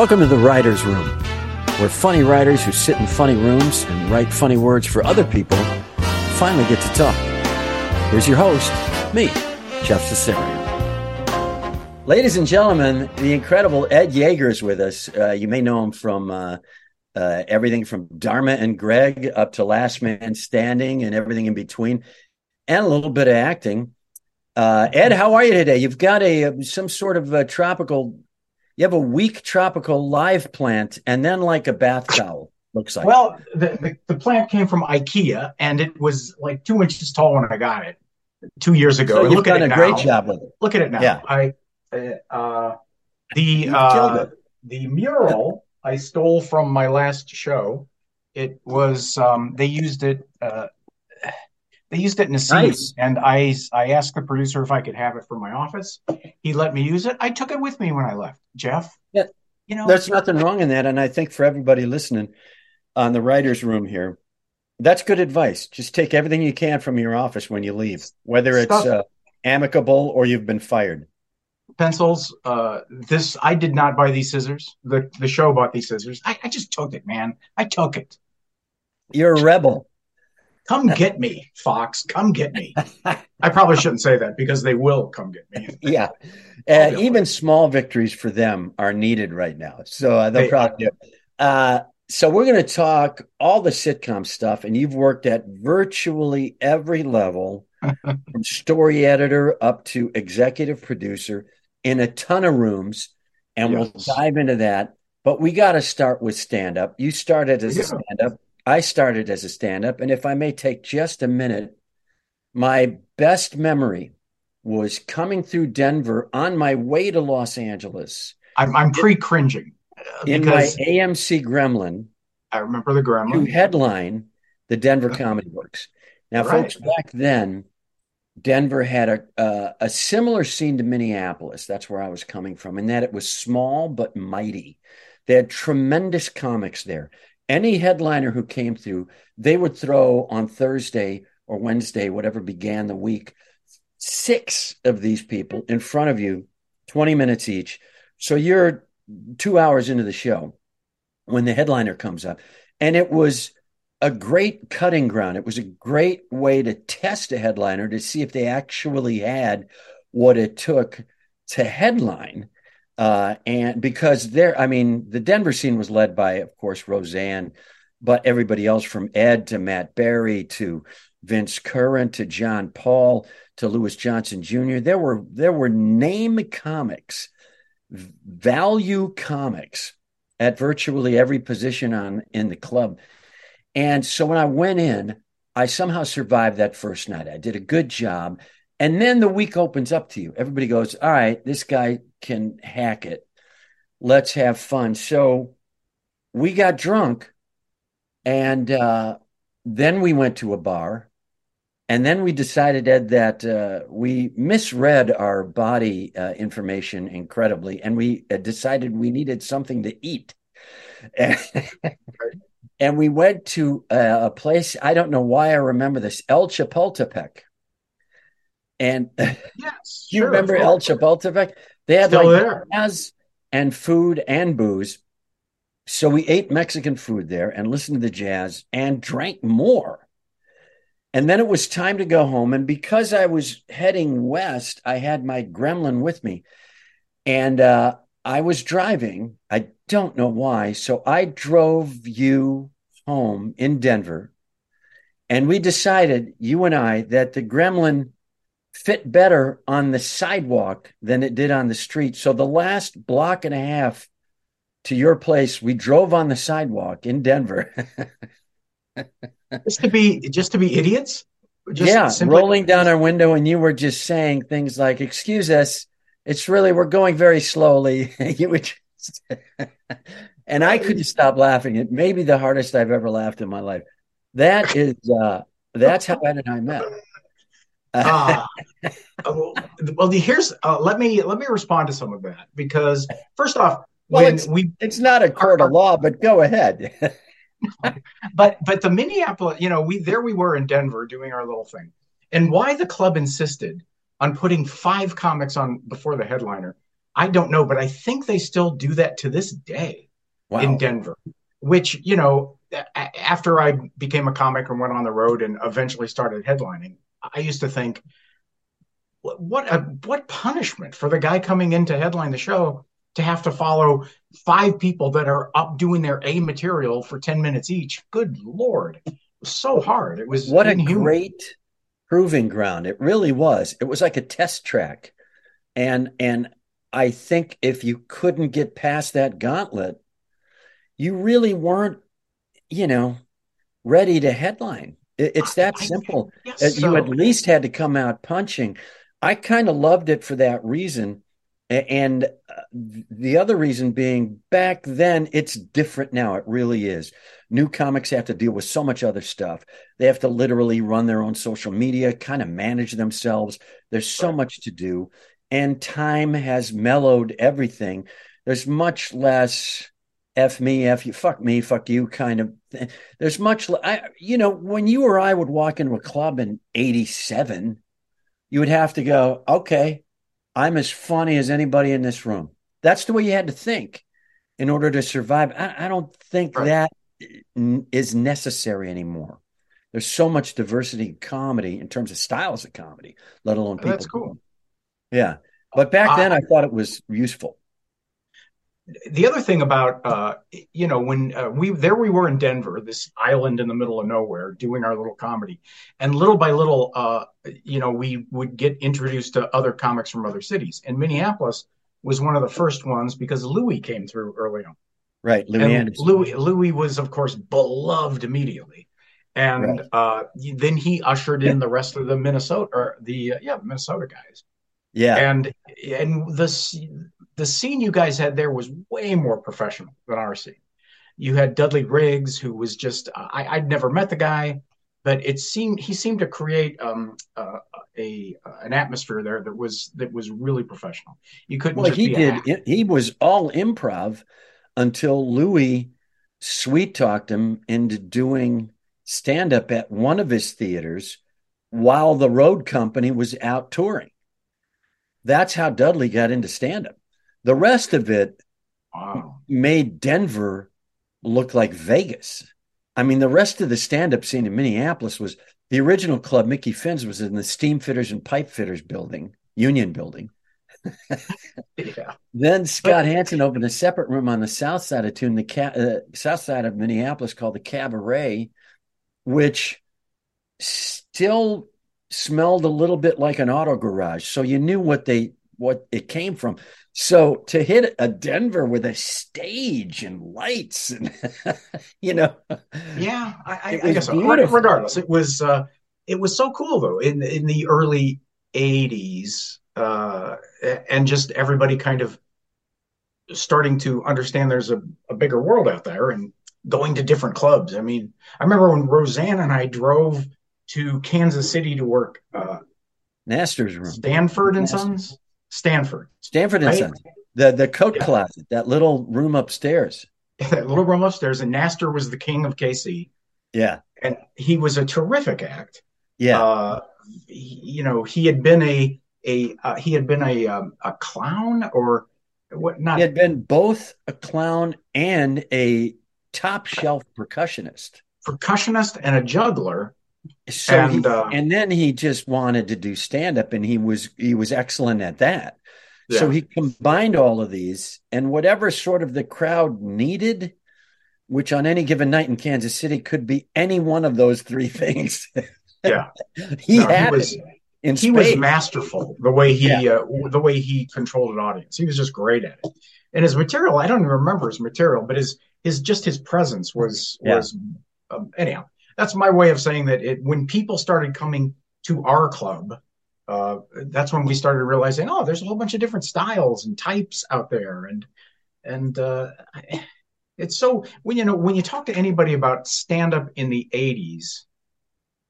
Welcome to the Writer's Room, where funny writers who sit in funny rooms and write funny words for other people finally get to talk. Here's your host, me, Jeff Cesario. Ladies and gentlemen, the incredible Ed Yeager is with us. Uh, you may know him from uh, uh, everything from Dharma and Greg up to Last Man Standing and everything in between, and a little bit of acting. Uh, Ed, how are you today? You've got a some sort of a tropical you have a weak tropical live plant and then like a bath towel looks like. Well the, the, the, plant came from ikea and it was like two inches tall when i got it two years ago. So you've look done at it a now. great job with it. Look at it now. Yeah. i uh, the uh, the mural i stole from my last show it was um, they used it uh, they used it in a scene, nice. and I I asked the producer if I could have it for my office. He let me use it. I took it with me when I left. Jeff, yeah, you know, there's nothing wrong in that, and I think for everybody listening on the writers' room here, that's good advice. Just take everything you can from your office when you leave, whether it's uh, amicable or you've been fired. Pencils. Uh, this I did not buy these scissors. The the show bought these scissors. I, I just took it, man. I took it. You're a rebel. Come get me, Fox. Come get me. I probably shouldn't say that because they will come get me. yeah. Uh, even small victories for them are needed right now. So uh, they'll they, probably do. Uh, so we're going to talk all the sitcom stuff, and you've worked at virtually every level, from story editor up to executive producer, in a ton of rooms, and yes. we'll dive into that. But we got to start with stand up. You started as yeah. a stand up. I started as a stand up. And if I may take just a minute, my best memory was coming through Denver on my way to Los Angeles. I'm, I'm pre cringing. Uh, in my AMC Gremlin. I remember the Gremlin. To headline the Denver Comedy Works. Now, right. folks, back then, Denver had a, uh, a similar scene to Minneapolis. That's where I was coming from, in that it was small but mighty. They had tremendous comics there any headliner who came through, they would throw on Thursday or Wednesday, whatever began the week, six of these people in front of you, 20 minutes each. So you're two hours into the show when the headliner comes up. And it was a great cutting ground. It was a great way to test a headliner to see if they actually had what it took to headline uh, and because there, I mean, the Denver scene was led by, of course, Roseanne, but everybody else from Ed to Matt Berry to Vince Curran to John Paul to Lewis Johnson Jr. There were there were name comics, value comics at virtually every position on in the club. And so when I went in, I somehow survived that first night. I did a good job. And then the week opens up to you. Everybody goes, All right, this guy can hack it. Let's have fun. So we got drunk and uh, then we went to a bar. And then we decided, Ed, that uh, we misread our body uh, information incredibly, and we uh, decided we needed something to eat. and we went to uh, a place, I don't know why I remember this, El Chapultepec. And yes, you sure, remember El Chapultepec? They had Still like there. jazz and food and booze. So we ate Mexican food there and listened to the jazz and drank more. And then it was time to go home. And because I was heading west, I had my gremlin with me. And uh, I was driving. I don't know why. So I drove you home in Denver. And we decided, you and I, that the gremlin fit better on the sidewalk than it did on the street. So the last block and a half to your place, we drove on the sidewalk in Denver. just to be just to be idiots. Just yeah, simply- rolling down our window, and you were just saying things like, "Excuse us, it's really we're going very slowly." you would, just, and I couldn't stop laughing. It may be the hardest I've ever laughed in my life. That is, uh, that's how Ed and I met. uh, well, here's uh, let me let me respond to some of that because first off, well, when it's, we it's not a court our, of law, but go ahead. but but the Minneapolis, you know, we there we were in Denver doing our little thing, and why the club insisted on putting five comics on before the headliner, I don't know, but I think they still do that to this day wow. in Denver. Which you know, after I became a comic and went on the road and eventually started headlining, I used to think, what a what punishment for the guy coming in to headline the show to have to follow five people that are up doing their A material for 10 minutes each. Good Lord. It was so hard. It was what inhuman. a great proving ground. It really was. It was like a test track. And and I think if you couldn't get past that gauntlet, you really weren't, you know, ready to headline. It's that simple. so. You at least had to come out punching. I kind of loved it for that reason and uh, the other reason being back then, it's different now. It really is. New comics have to deal with so much other stuff. They have to literally run their own social media, kind of manage themselves. There's so much to do. And time has mellowed everything. There's much less F me, F you, fuck me, fuck you kind of. thing. There's much, I, you know, when you or I would walk into a club in 87, you would have to go, okay, I'm as funny as anybody in this room. That's the way you had to think in order to survive. I, I don't think right. that eh, is necessary anymore. There's so much diversity in comedy in terms of styles of comedy, let alone people. That's cool. Yeah. But back then, I thought it was useful the other thing about uh, you know when uh, we there we were in Denver, this island in the middle of nowhere, doing our little comedy, and little by little, uh, you know, we would get introduced to other comics from other cities. And Minneapolis was one of the first ones because Louis came through early on. Right, Louis and Louis Louis was of course beloved immediately, and right. Uh, then he ushered in the rest of the Minnesota or the uh, yeah Minnesota guys. Yeah, and and this the scene you guys had there was way more professional than our scene. You had Dudley Riggs, who was just I, I'd never met the guy, but it seemed he seemed to create um, uh, a uh, an atmosphere there that was that was really professional. You couldn't. Well, he did. He was all improv until Louis sweet talked him into doing stand up at one of his theaters while the road company was out touring. That's how Dudley got into stand up. The rest of it wow. made Denver look like Vegas. I mean, the rest of the stand up scene in Minneapolis was the original club, Mickey Finn's, was in the Steam Fitters and Pipe Fitters building, Union building. yeah. Then Scott Hansen opened a separate room on the south side of Tune, the ca- uh, south side of Minneapolis called the Cabaret, which still smelled a little bit like an auto garage. So you knew what they what it came from. So to hit a Denver with a stage and lights and you know, yeah, I, I guess so. regardless, it was uh, it was so cool though in in the early '80s, uh, and just everybody kind of starting to understand there's a, a bigger world out there and going to different clubs. I mean, I remember when Roseanne and I drove to Kansas City to work. Uh, room, Stanford and Sons. Stanford. Stanford and right? Sons. The the coat yeah. closet, that little room upstairs. that little room upstairs, and Nastor was the king of KC. Yeah, and he was a terrific act. Yeah, uh, you know, he had been a a uh, he had been a um, a clown or what? Not he had been both a clown and a top shelf percussionist. Percussionist and a juggler so and, he, uh, and then he just wanted to do stand up and he was he was excellent at that Yeah. So he combined all of these and whatever sort of the crowd needed, which on any given night in Kansas City could be any one of those three things. Yeah. he no, had he was, he space. was masterful the way he yeah. uh, the way he controlled an audience. He was just great at it. And his material, I don't even remember his material, but his his just his presence was yeah. was um, anyhow. That's my way of saying that it when people started coming to our club, uh, that's when we started realizing, oh, there's a whole bunch of different styles and types out there, and and uh, it's so when you know when you talk to anybody about stand up in the '80s,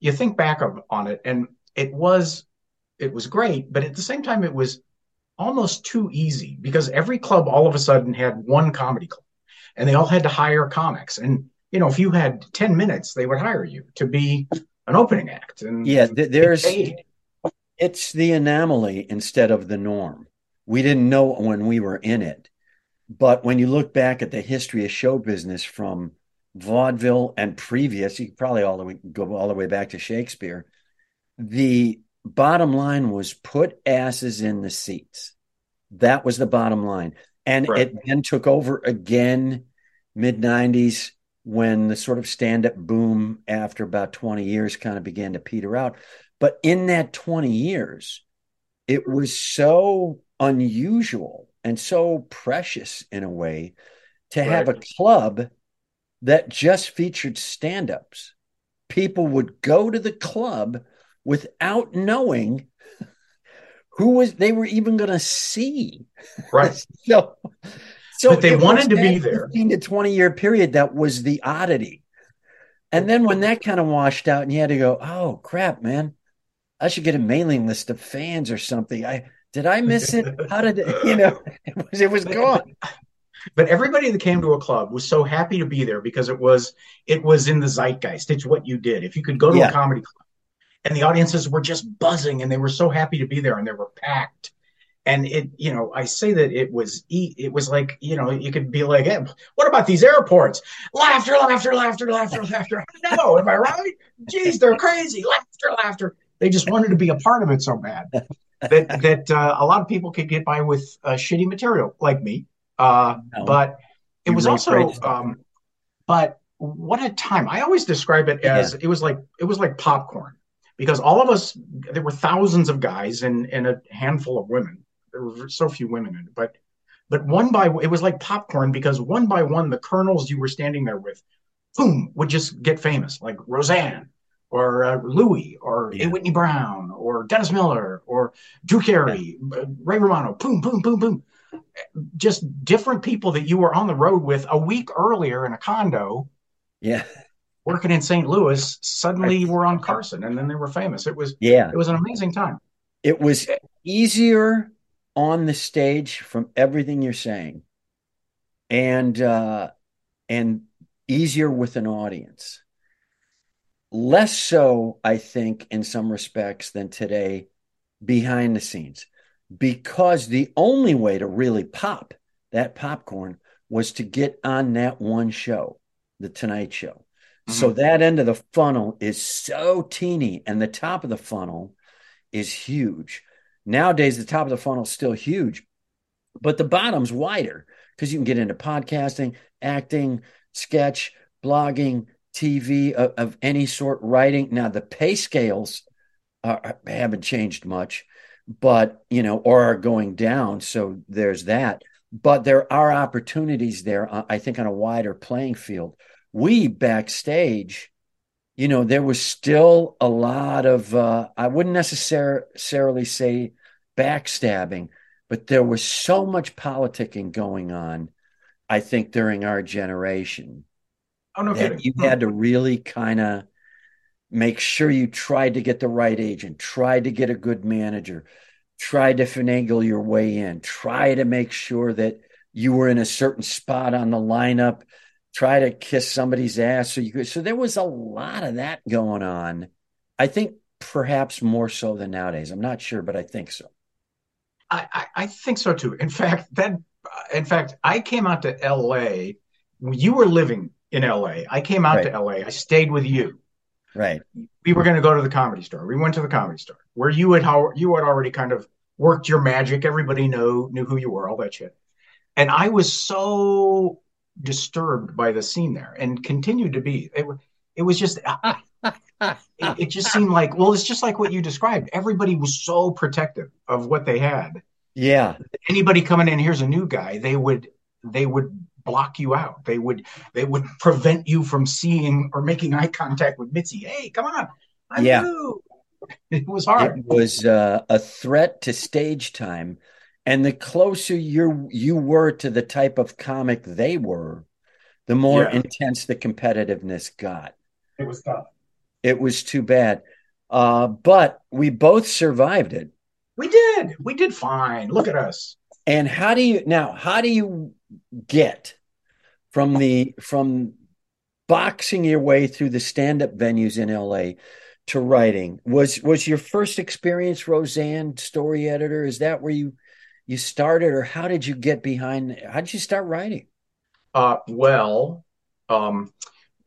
you think back of, on it, and it was it was great, but at the same time, it was almost too easy because every club all of a sudden had one comedy club, and they all had to hire comics, and you know if you had 10 minutes they would hire you to be an opening act and yeah there's it's the anomaly instead of the norm. We didn't know when we were in it. But when you look back at the history of show business from vaudeville and previous, you could probably all the way go all the way back to Shakespeare. The bottom line was put asses in the seats. That was the bottom line. And right. it then took over again mid 90s when the sort of stand up boom after about 20 years kind of began to peter out. But in that 20 years, it was so unusual and so precious in a way to right. have a club that just featured stand ups. People would go to the club without knowing who was they were even going to see. Right. so, so but they wanted to be there. 15 to 20 year period that was the oddity. And then when that kind of washed out and you had to go, oh crap, man, I should get a mailing list of fans or something. I did I miss it? How did it, you know? It was it was gone. But everybody that came to a club was so happy to be there because it was it was in the zeitgeist. It's what you did. If you could go to yeah. a comedy club, and the audiences were just buzzing, and they were so happy to be there, and they were packed. And it, you know, I say that it was it was like you know you could be like, hey, what about these airports? Laughter, laughter, laughter, laughter, laughter. No, am I right? Jeez, they're crazy. Laughter, laughter. They just wanted to be a part of it so bad that that uh, a lot of people could get by with uh, shitty material like me. Uh, no. But it was also, um, but what a time! I always describe it as yeah. it was like it was like popcorn because all of us there were thousands of guys and and a handful of women. There were so few women in it, but but one by it was like popcorn because one by one the kernels you were standing there with, boom, would just get famous like Roseanne or uh, Louis or yeah. A. Whitney Brown or Dennis Miller or Drew Carey, yeah. Ray Romano, boom, boom, boom, boom. Just different people that you were on the road with a week earlier in a condo. Yeah. Working in St. Louis, suddenly you were on Carson and then they were famous. It was yeah, it was an amazing time. It was easier on the stage from everything you're saying. And uh and easier with an audience less so, I think, in some respects than today behind the scenes, because the only way to really pop that popcorn was to get on that one show, The Tonight Show. Mm-hmm. So that end of the funnel is so teeny, and the top of the funnel is huge. Nowadays, the top of the funnel is still huge, but the bottom's wider because you can get into podcasting, acting, sketch, blogging, TV of, of any sort, writing. Now the pay scales are, haven't changed much, but you know, or are going down. So there's that. But there are opportunities there. Uh, I think on a wider playing field. We backstage, you know, there was still a lot of. Uh, I wouldn't necessarily say backstabbing, but there was so much politicking going on. I think during our generation Oh, no that you had to really kind of make sure you tried to get the right agent, tried to get a good manager, tried to finagle your way in, try to make sure that you were in a certain spot on the lineup, try to kiss somebody's ass so you could. So there was a lot of that going on. I think perhaps more so than nowadays. I'm not sure, but I think so. I, I, I think so too. In fact, that in fact, I came out to L.A. You were living in LA. I came out right. to LA. I stayed with you. Right. We were going to go to the comedy store. We went to the comedy store where you had how you had already kind of worked your magic. Everybody knew knew who you were, all that shit. And I was so disturbed by the scene there, and continued to be. It, it was just. It, it just seemed like well, it's just like what you described. Everybody was so protective of what they had. Yeah. Anybody coming in, here's a new guy. They would they would block you out. They would they would prevent you from seeing or making eye contact with Mitzi. Hey, come on. I'm yeah. New. It was hard. It was uh, a threat to stage time. And the closer you you were to the type of comic they were, the more yeah. intense the competitiveness got. It was tough. It was too bad. Uh, but we both survived it. We did. We did fine. Look at us. And how do you now? How do you get from the from boxing your way through the stand-up venues in LA to writing? Was was your first experience Roseanne story editor? Is that where you you started, or how did you get behind? How did you start writing? Uh, well, um,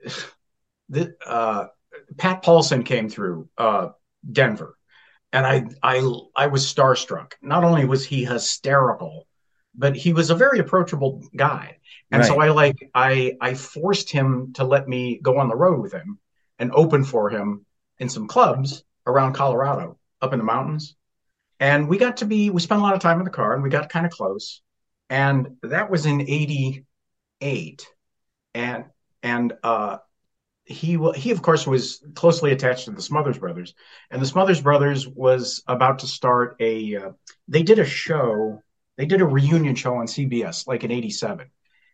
the, uh, Pat Paulsen came through uh, Denver, and I I I was starstruck. Not only was he hysterical, but he was a very approachable guy. And right. so I like I I forced him to let me go on the road with him and open for him in some clubs around Colorado, up in the mountains. And we got to be we spent a lot of time in the car and we got kind of close. And that was in 88. And and uh he he of course was closely attached to the Smothers Brothers, and the Smothers Brothers was about to start a. Uh, they did a show, they did a reunion show on CBS, like in '87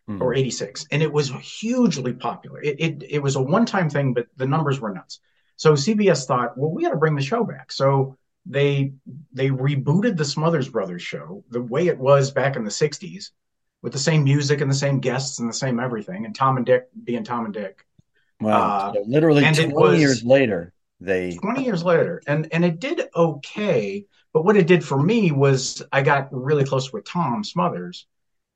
mm. or '86, and it was hugely popular. It, it it was a one time thing, but the numbers were nuts. So CBS thought, well, we got to bring the show back. So they they rebooted the Smothers Brothers show the way it was back in the '60s, with the same music and the same guests and the same everything, and Tom and Dick being Tom and Dick Wow. Uh, so literally 20 was, years later, they 20 years later. And and it did okay, but what it did for me was I got really close with Tom Smothers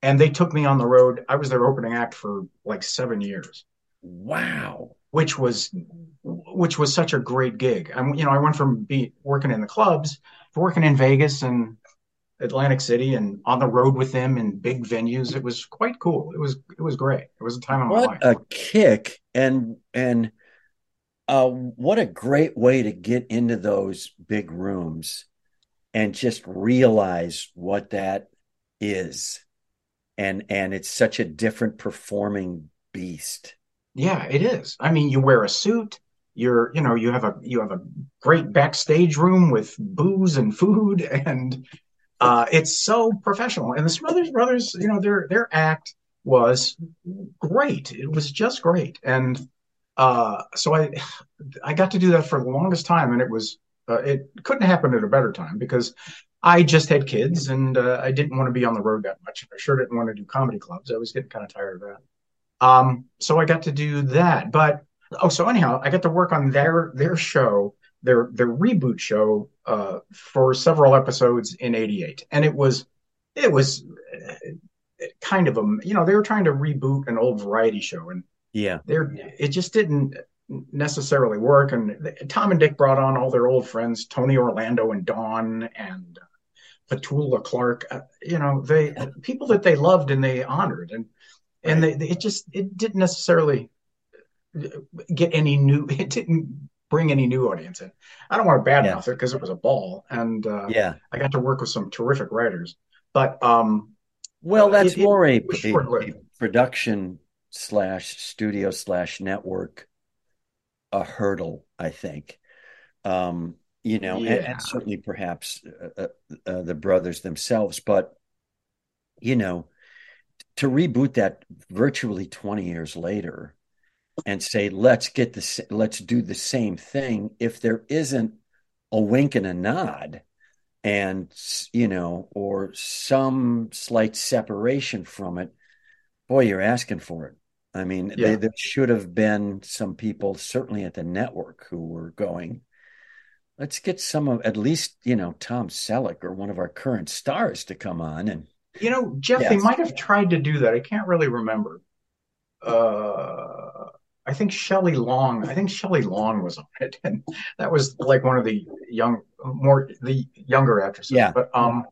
and they took me on the road. I was their opening act for like 7 years. Wow. Which was which was such a great gig. I'm you know, I went from be working in the clubs to working in Vegas and Atlantic City and on the road with them in big venues. It was quite cool. It was it was great. It was a time of what my life. a kick and and uh, what a great way to get into those big rooms and just realize what that is and and it's such a different performing beast yeah it is i mean you wear a suit you're you know you have a you have a great backstage room with booze and food and uh, it's so professional. And the Smothers Brothers, you know, their their act was great. It was just great. And uh, so I I got to do that for the longest time, and it was uh, it couldn't happen at a better time because I just had kids and uh, I didn't want to be on the road that much. I sure didn't want to do comedy clubs. I was getting kind of tired of that. Um, so I got to do that. But oh, so anyhow, I got to work on their their show their their reboot show uh, for several episodes in '88, and it was it was uh, kind of a you know they were trying to reboot an old variety show, and yeah, there it just didn't necessarily work. And Tom and Dick brought on all their old friends, Tony Orlando and Dawn and Petula Clark. Uh, you know, they people that they loved and they honored, and and right. they, it just it didn't necessarily get any new. It didn't bring any new audience in. I don't want to badmouth yeah. it because it was a ball, and uh, yeah, I got to work with some terrific writers. But um, well, that's it, more it a, a, a, production slash studio slash network a hurdle, I think. Um, you know, yeah. and, and, certainly perhaps uh, uh, uh, the brothers themselves, but you know, to reboot that virtually 20 years later and say let's get this let's do the same thing if there isn't a wink and a nod and you know or some slight separation from it boy you're asking for it i mean yeah. they, there should have been some people certainly at the network who were going let's get some of at least you know tom selleck or one of our current stars to come on and you know jeff yes. they might have tried to do that i can't really remember uh I think Shelley Long. I think Shelley Long was on it, and that was like one of the young, more the younger actresses. Yeah. But um,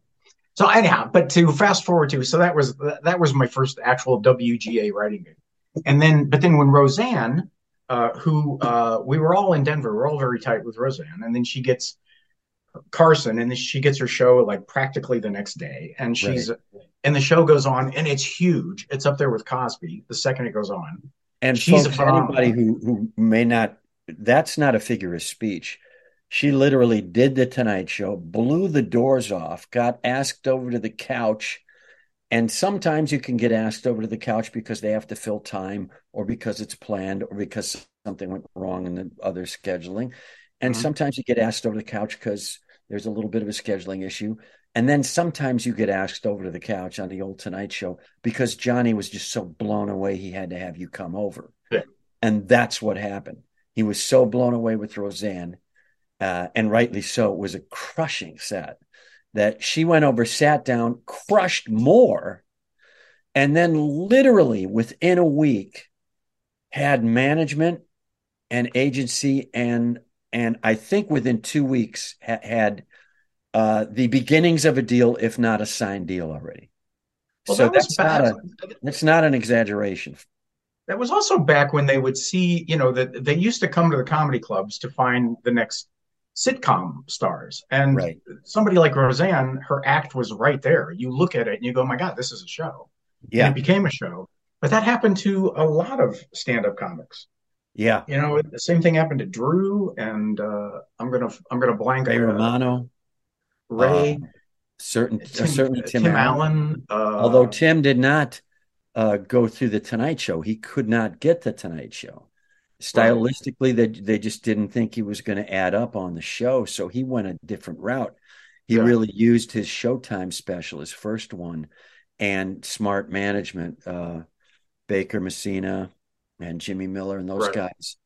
so anyhow, but to fast forward to so that was that was my first actual WGA writing gig, and then but then when Roseanne, uh, who uh, we were all in Denver, we're all very tight with Roseanne, and then she gets Carson, and then she gets her show like practically the next day, and she's right. and the show goes on, and it's huge. It's up there with Cosby the second it goes on. And she's folks, anybody who who may not, that's not a figure of speech. She literally did the Tonight Show, blew the doors off, got asked over to the couch. And sometimes you can get asked over to the couch because they have to fill time or because it's planned or because something went wrong in the other scheduling. And mm-hmm. sometimes you get asked over the couch because there's a little bit of a scheduling issue. And then sometimes you get asked over to the couch on the old Tonight Show because Johnny was just so blown away he had to have you come over. Yeah. And that's what happened. He was so blown away with Roseanne uh, and rightly so, it was a crushing set that she went over, sat down, crushed more, and then literally within a week had management and agency and and I think within two weeks ha- had uh, the beginnings of a deal, if not a signed deal already. Well, so that that's not a that's not an exaggeration. That was also back when they would see, you know, that they used to come to the comedy clubs to find the next sitcom stars. And right. somebody like Roseanne, her act was right there. You look at it and you go, my God, this is a show. Yeah. And it became a show. But that happened to a lot of stand up comics. Yeah. You know, the same thing happened to Drew and uh, I'm gonna I'm gonna blank Ray uh, Romano. Ray. Uh, certain Tim, certainly Tim, Tim Allen. Allen uh, although Tim did not uh, go through the Tonight Show, he could not get the Tonight Show stylistically they, they just didn't think he was going to add up on the show so he went a different route he yeah. really used his showtime special his first one and smart management uh, baker messina and jimmy miller and those right. guys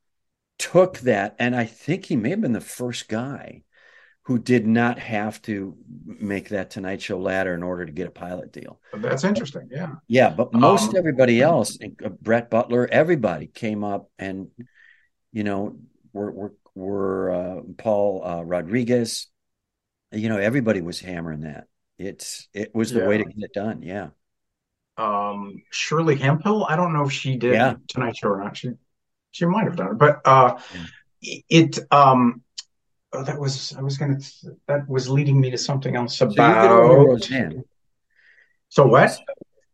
took that and i think he may have been the first guy who did not have to make that Tonight Show ladder in order to get a pilot deal. That's interesting. Yeah. Yeah. But most um, everybody else, uh, Brett Butler, everybody came up and, you know, were, were, were uh, Paul uh, Rodriguez, you know, everybody was hammering that. It's, it was the yeah. way to get it done. Yeah. Um, Shirley Hemphill, I don't know if she did yeah. Tonight Show or not. She, she might have done it, but uh, yeah. it, um, oh, that was I was going to that was leading me to something else about so Roseanne. So what? So,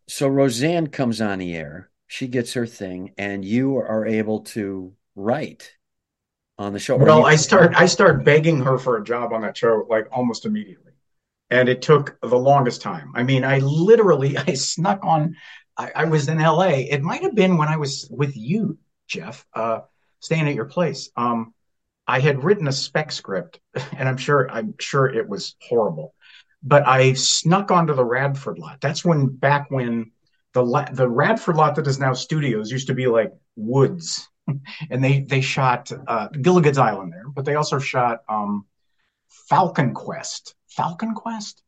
so Roseanne comes on the air. She gets her thing, and you are able to write on the show. Well, I start I start begging her for a job on that show like almost immediately, and it took the longest time. I mean, I literally I snuck on. I, I was in L.A. It might have been when I was with you, Jeff, uh, staying at your place. Um, I had written a spec script, and I'm sure I'm sure it was horrible, but I snuck onto the Radford lot. That's when back when the the Radford lot that is now studios used to be like woods, and they they shot uh, Gilligan's Island there, but they also shot um, Falcon Crest. Falcon Crest.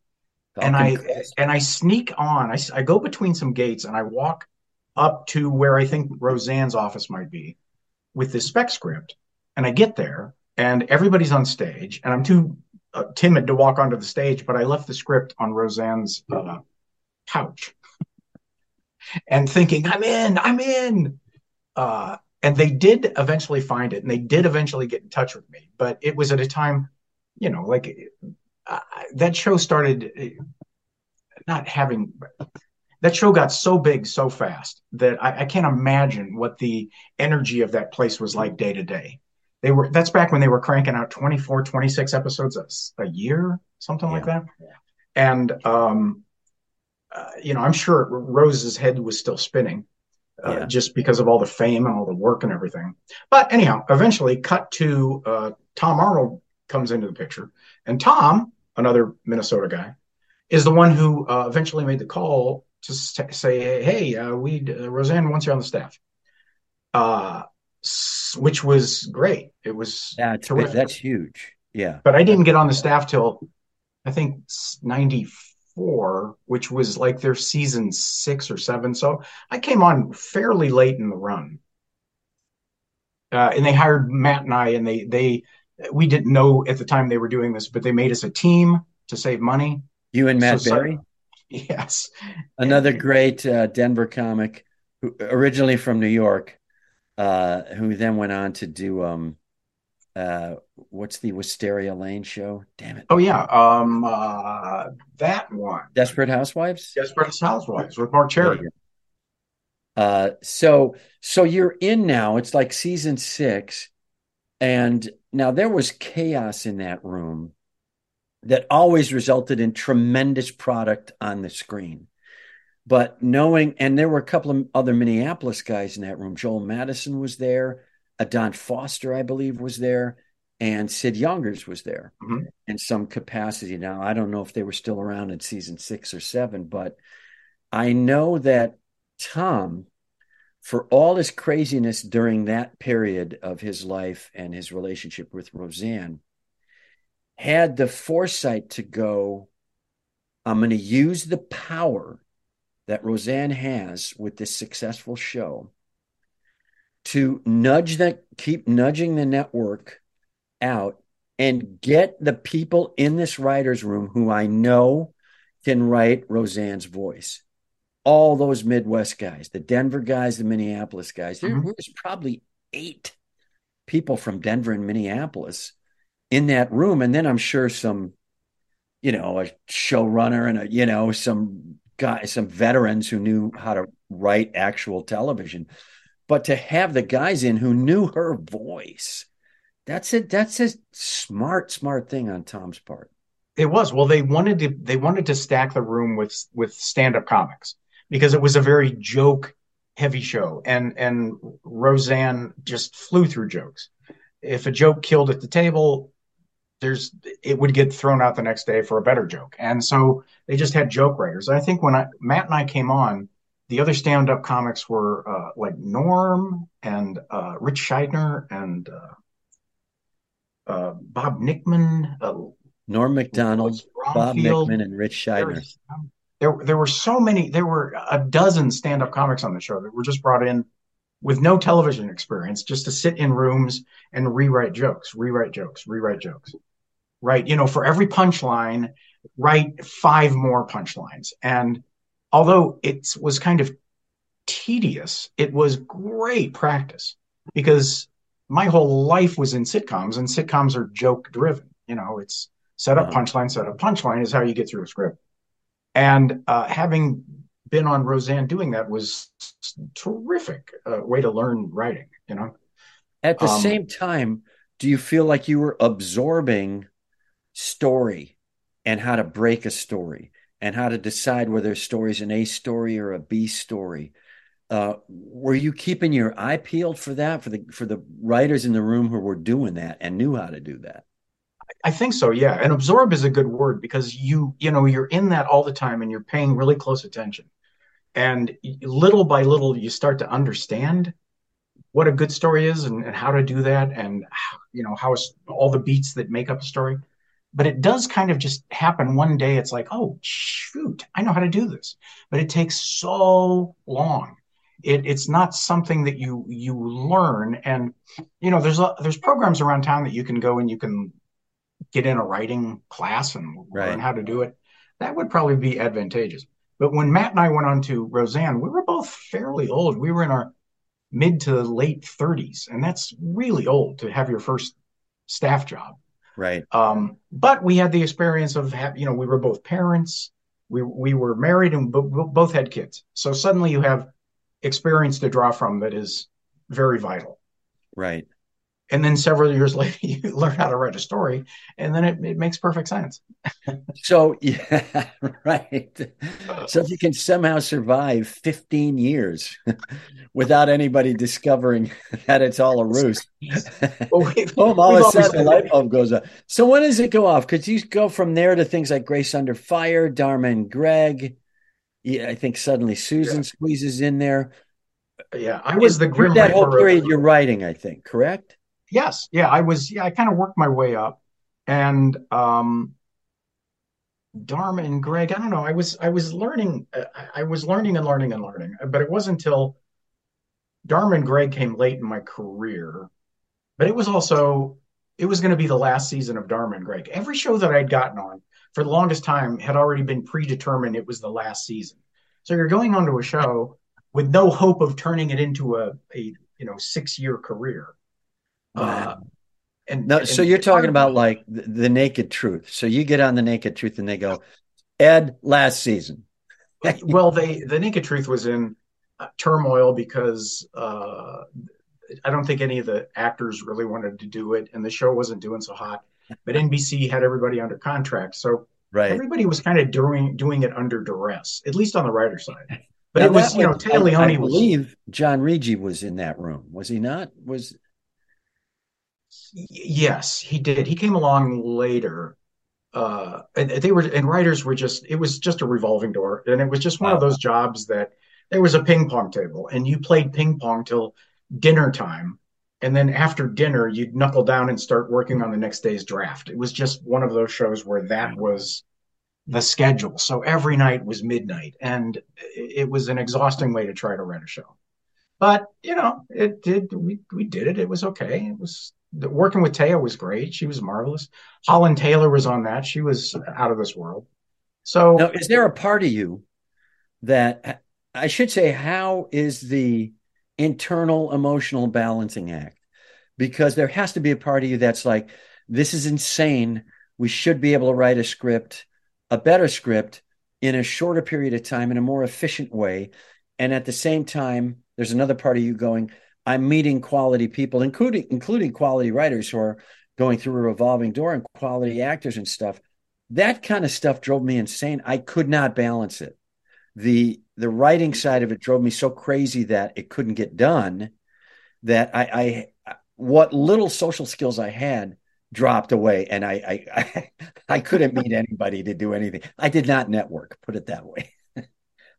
Falcon and I Quest. and I sneak on. I, I go between some gates and I walk up to where I think Roseanne's office might be with this spec script and I get there and everybody's on stage and I'm too uh, timid to walk onto the stage, but I left the script on Roseanne's uh, couch and thinking, I'm in, I'm in. Uh, and they did eventually find it and they did eventually get in touch with me, but it was at a time, you know, like that show started uh, not having that show got so big so fast that I, I, can't imagine what the energy of that place was like day to day they were that's back when they were cranking out 24 26 episodes a, a year something yeah. like that and um uh, you know i'm sure rose's head was still spinning uh, yeah. just because of all the fame and all the work and everything but anyhow eventually cut to uh, tom arnold comes into the picture and tom another minnesota guy is the one who uh, eventually made the call to say hey uh, we uh, roseanne wants you on the staff which was great. It was that's terrific. that's huge. Yeah. But I didn't get on the staff till I think 94, which was like their season 6 or 7. So I came on fairly late in the run. uh, and they hired Matt and I, and they they we didn't know at the time they were doing this, but they made us a team to save money. You and Matt so, Berry. yes, another great uh, Denver comic, who, originally from New York, uh, who then went on to do um, uh, what's the Wisteria Lane show? Damn it! Oh yeah, um, uh, that one. Desperate Housewives. Desperate Housewives with Marc Cherry. Uh, so so you're in now. It's like season six, and now there was chaos in that room that always resulted in tremendous product on the screen. But knowing, and there were a couple of other Minneapolis guys in that room. Joel Madison was there. Adon Foster, I believe, was there, and Sid Youngers was there mm-hmm. in some capacity. Now, I don't know if they were still around in season six or seven, but I know that Tom, for all his craziness during that period of his life and his relationship with Roseanne, had the foresight to go, I'm going to use the power that Roseanne has with this successful show to nudge that, keep nudging the network out and get the people in this writer's room who I know can write Roseanne's voice. All those Midwest guys, the Denver guys, the Minneapolis guys, there mm-hmm. was probably eight people from Denver and Minneapolis in that room. And then I'm sure some, you know, a showrunner and a, you know, some guys, some veterans who knew how to write actual television. But to have the guys in who knew her voice, that's it. That's a smart, smart thing on Tom's part. It was. Well, they wanted to they wanted to stack the room with with stand-up comics because it was a very joke heavy show. And and Roseanne just flew through jokes. If a joke killed at the table, there's it would get thrown out the next day for a better joke. And so they just had joke writers. I think when I Matt and I came on, the other stand-up comics were uh, like Norm and uh, Rich Scheidner and uh, uh Bob Nickman. Uh, Norm Macdonald, Bob Nickman, and Rich Scheidner. There, there were so many. There were a dozen stand-up comics on the show that were just brought in with no television experience, just to sit in rooms and rewrite jokes, rewrite jokes, rewrite jokes. Right? You know, for every punchline, write five more punchlines. And although it was kind of tedious, it was great practice because my whole life was in sitcoms and sitcoms are joke driven. You know, it's set up punchline, set up punchline is how you get through a script. And uh, having been on Roseanne doing that was terrific uh, way to learn writing, you know. At the um, same time, do you feel like you were absorbing story and how to break a story and how to decide whether a story is an A story or a B story? Uh, were you keeping your eye peeled for that for the for the writers in the room who were doing that and knew how to do that? I think so, yeah. And absorb is a good word because you, you know, you're in that all the time and you're paying really close attention. And little by little, you start to understand what a good story is and, and how to do that and, how, you know, how all the beats that make up a story. But it does kind of just happen one day. It's like, oh, shoot, I know how to do this. But it takes so long. It, it's not something that you you learn and you know there's a, there's programs around town that you can go and you can get in a writing class and right. learn how to do it, that would probably be advantageous. But when Matt and I went on to Roseanne, we were both fairly old. We were in our mid to late 30s, and that's really old to have your first staff job. Right. Um, but we had the experience of, have, you know, we were both parents. We we were married and b- both had kids. So suddenly you have experience to draw from that is very vital. Right and then several years later you learn how to write a story and then it, it makes perfect sense so yeah right. So if you can somehow survive 15 years without anybody discovering that it's all a ruse. Well, boom all of a sudden the light bulb goes up so when does it go off? Because you go from there to things like grace under fire dharma and greg yeah, i think suddenly susan yeah. squeezes in there. Yeah i was the grim that whole period you're writing i think correct yes, yeah, I was, yeah, I kind of worked my way up, and um, Dharma and Greg, I don't know, I was, I was learning, uh, I was learning and learning and learning, but it wasn't until Dharma and Greg came late in my career, but it was also it was going to be the last season of Dharma and Greg. Every show that I'd gotten on for the longest time had already been predetermined it was the last season. So you're going onto a show with no hope of turning it into a, a you know six year career. Uh, and, no, and so you're talking about like the, the, naked truth. So you get on the naked truth and they go, Ed, last season. well, they the naked truth was in uh, turmoil because uh, I don't think any of the actors really wanted to do it, and the show wasn't doing so hot. But NBC had everybody under contract, so right. everybody was kind of doing doing it under duress, at least on the writer side. But now, it was, you know, Leoni I, I believe John Riggi was in that room, was he not? Was yes, he did. He came along later. Uh, and they were and writers were just it was just a revolving door, and it was just one wow. of those jobs that there was a ping pong table, and you played ping pong till dinner time, and then after dinner you'd knuckle down and start working on the next day's draft. It was just one of those shows where that was the schedule. So every night was midnight, and it was an exhausting way to try to write a show. But you know, it did. We we did it. It was okay. It was working with Téa was great. She was marvelous. Holland Taylor was on that. She was out of this world. So, now, is there a part of you that I should say? How is the internal emotional balancing act? Because there has to be a part of you that's like, this is insane. We should be able to write a script, a better script, in a shorter period of time in a more efficient way. And at the same time, there's another part of you going, I'm meeting quality people, including including quality writers who are going through a revolving door and quality actors and stuff. That kind of stuff drove me insane. I could not balance it. The the writing side of it drove me so crazy that it couldn't get done. That I, I what little social skills I had dropped away, and I I I, I couldn't meet anybody to do anything. I did not network. Put it that way.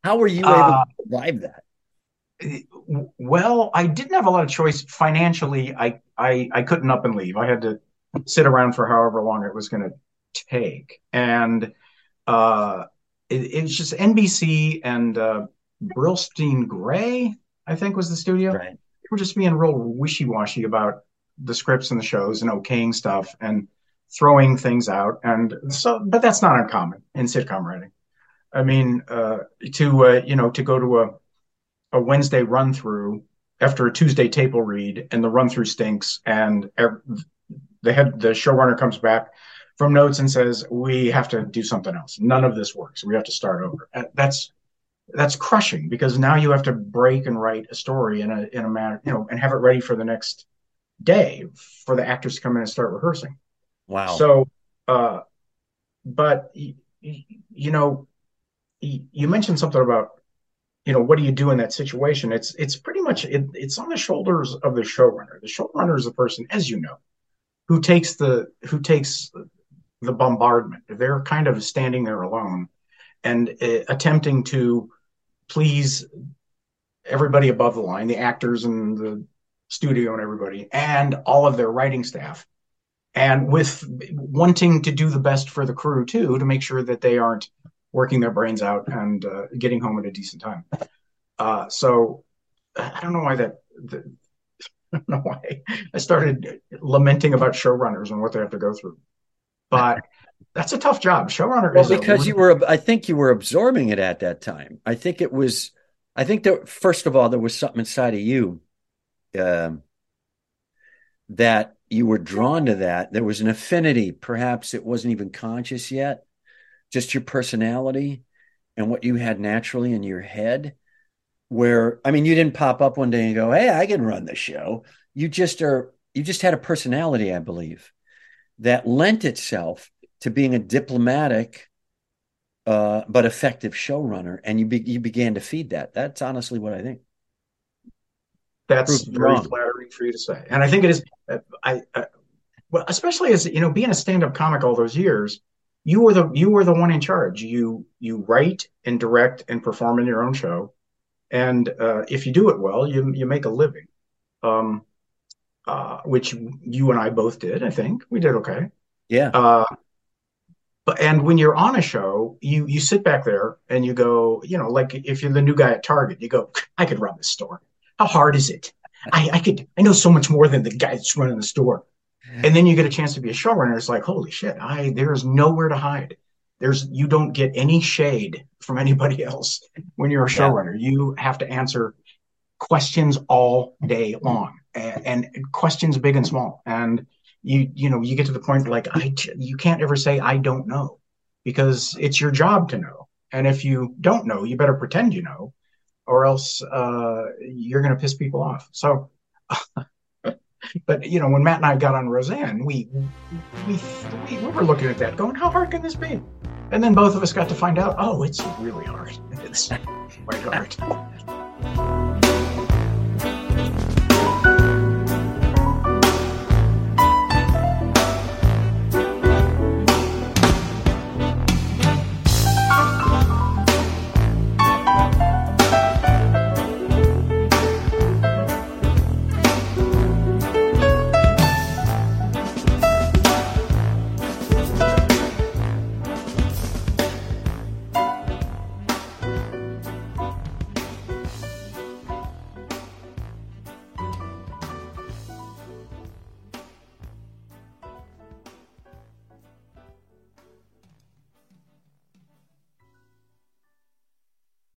How were you able uh, to survive that? Well, I didn't have a lot of choice financially. I I, I couldn't up and leave. I had to sit around for however long it was going to take, and uh, it, it, was just NBC and uh, Brillstein Grey, I think, was the studio. Right. They were just being real wishy washy about the scripts and the shows and okaying stuff and throwing things out. And so, but that's not uncommon in sitcom writing. I mean, uh, to uh, you know, to go to a a Wednesday run through after a Tuesday table read, and the run through stinks, and the head the showrunner comes back from notes and says we have to do something else. None of this works. We have to start over. That's that's crushing because now you have to break and write a story in a in a manner you know and have it ready for the next day for the actors to come in and start rehearsing. Wow. So, uh, but you know, you mentioned something about you know, what do you do in that situation? It's it's pretty much it, it's on the shoulders of the showrunner. The showrunner is the person, as you know, who takes the who takes the bombardment. They're kind of standing there alone and uh, attempting to please everybody above the line, the actors and the studio and everybody, and all of their writing staff, and with wanting to do the best for the crew too, to make sure that they aren't working their brains out and uh, getting home at a decent time. Uh, so I don't know why that. The, I don't know why I started lamenting about showrunners and what they have to go through, but that's a tough job. Showrunner well, because you were. I think you were absorbing it at that time. I think it was. I think that first of all, there was something inside of you um, that you were drawn to that. There was an affinity. Perhaps it wasn't even conscious yet just your personality and what you had naturally in your head where i mean you didn't pop up one day and go hey i can run the show. You just are you just had a personality i believe that lent itself to being a diplomatic uh, but effective showrunner and you be, you began to feed that. That's honestly what i think. That's very wrong. flattering for you to say. And i think it is i, I well especially as you know being a stand-up comic all those years you were the you were the one in charge. You you write and direct and perform in your own show, and uh, if you do it well, you you make a living. Um, uh, which you and I both did. I think we did okay. Yeah. Uh, but and when you're on a show, you you sit back there and you go, you know, like if you're the new guy at Target, you go, I could run this store. how hard is it? I, I could, I know so much more than the guy that's running the store. And then you get a chance to be a showrunner. It's like, holy shit, I there is nowhere to hide. There's you don't get any shade from anybody else when you're a showrunner. Yeah. You have to answer questions all day long, and, and, questions big and small. And you you know you get to the point like I you can't ever say I don't know because it's your job to know. And if you don't know, you better pretend you know, or else uh, you're going to piss people off. So. but you know, when Matt and I got on Roseanne, we, we we we were looking at that, going, "How hard can this be?" And then both of us got to find out, oh, it's really hard. It's quite hard.